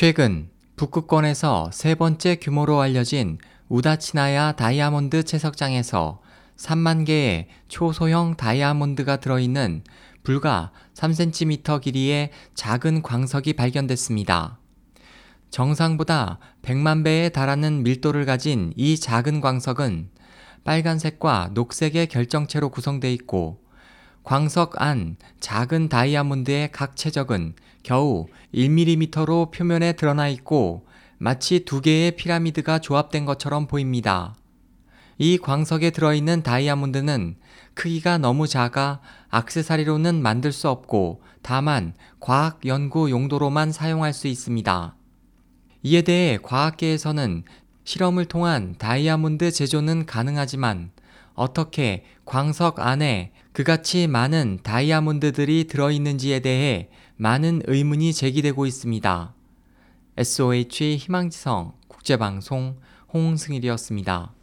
최근 북극권에서 세 번째 규모로 알려진 우다치나야 다이아몬드 채석장에서 3만 개의 초소형 다이아몬드가 들어있는 불과 3cm 길이의 작은 광석이 발견됐습니다. 정상보다 100만 배에 달하는 밀도를 가진 이 작은 광석은 빨간색과 녹색의 결정체로 구성되어 있고 광석 안 작은 다이아몬드의 각 채적은 겨우 1mm로 표면에 드러나 있고 마치 두 개의 피라미드가 조합된 것처럼 보입니다. 이 광석에 들어있는 다이아몬드는 크기가 너무 작아 악세사리로는 만들 수 없고 다만 과학 연구 용도로만 사용할 수 있습니다. 이에 대해 과학계에서는 실험을 통한 다이아몬드 제조는 가능하지만 어떻게 광석 안에 그같이 많은 다이아몬드들이 들어있는지에 대해 많은 의문이 제기되고 있습니다. SOH 희망지성 국제방송 홍승일이었습니다.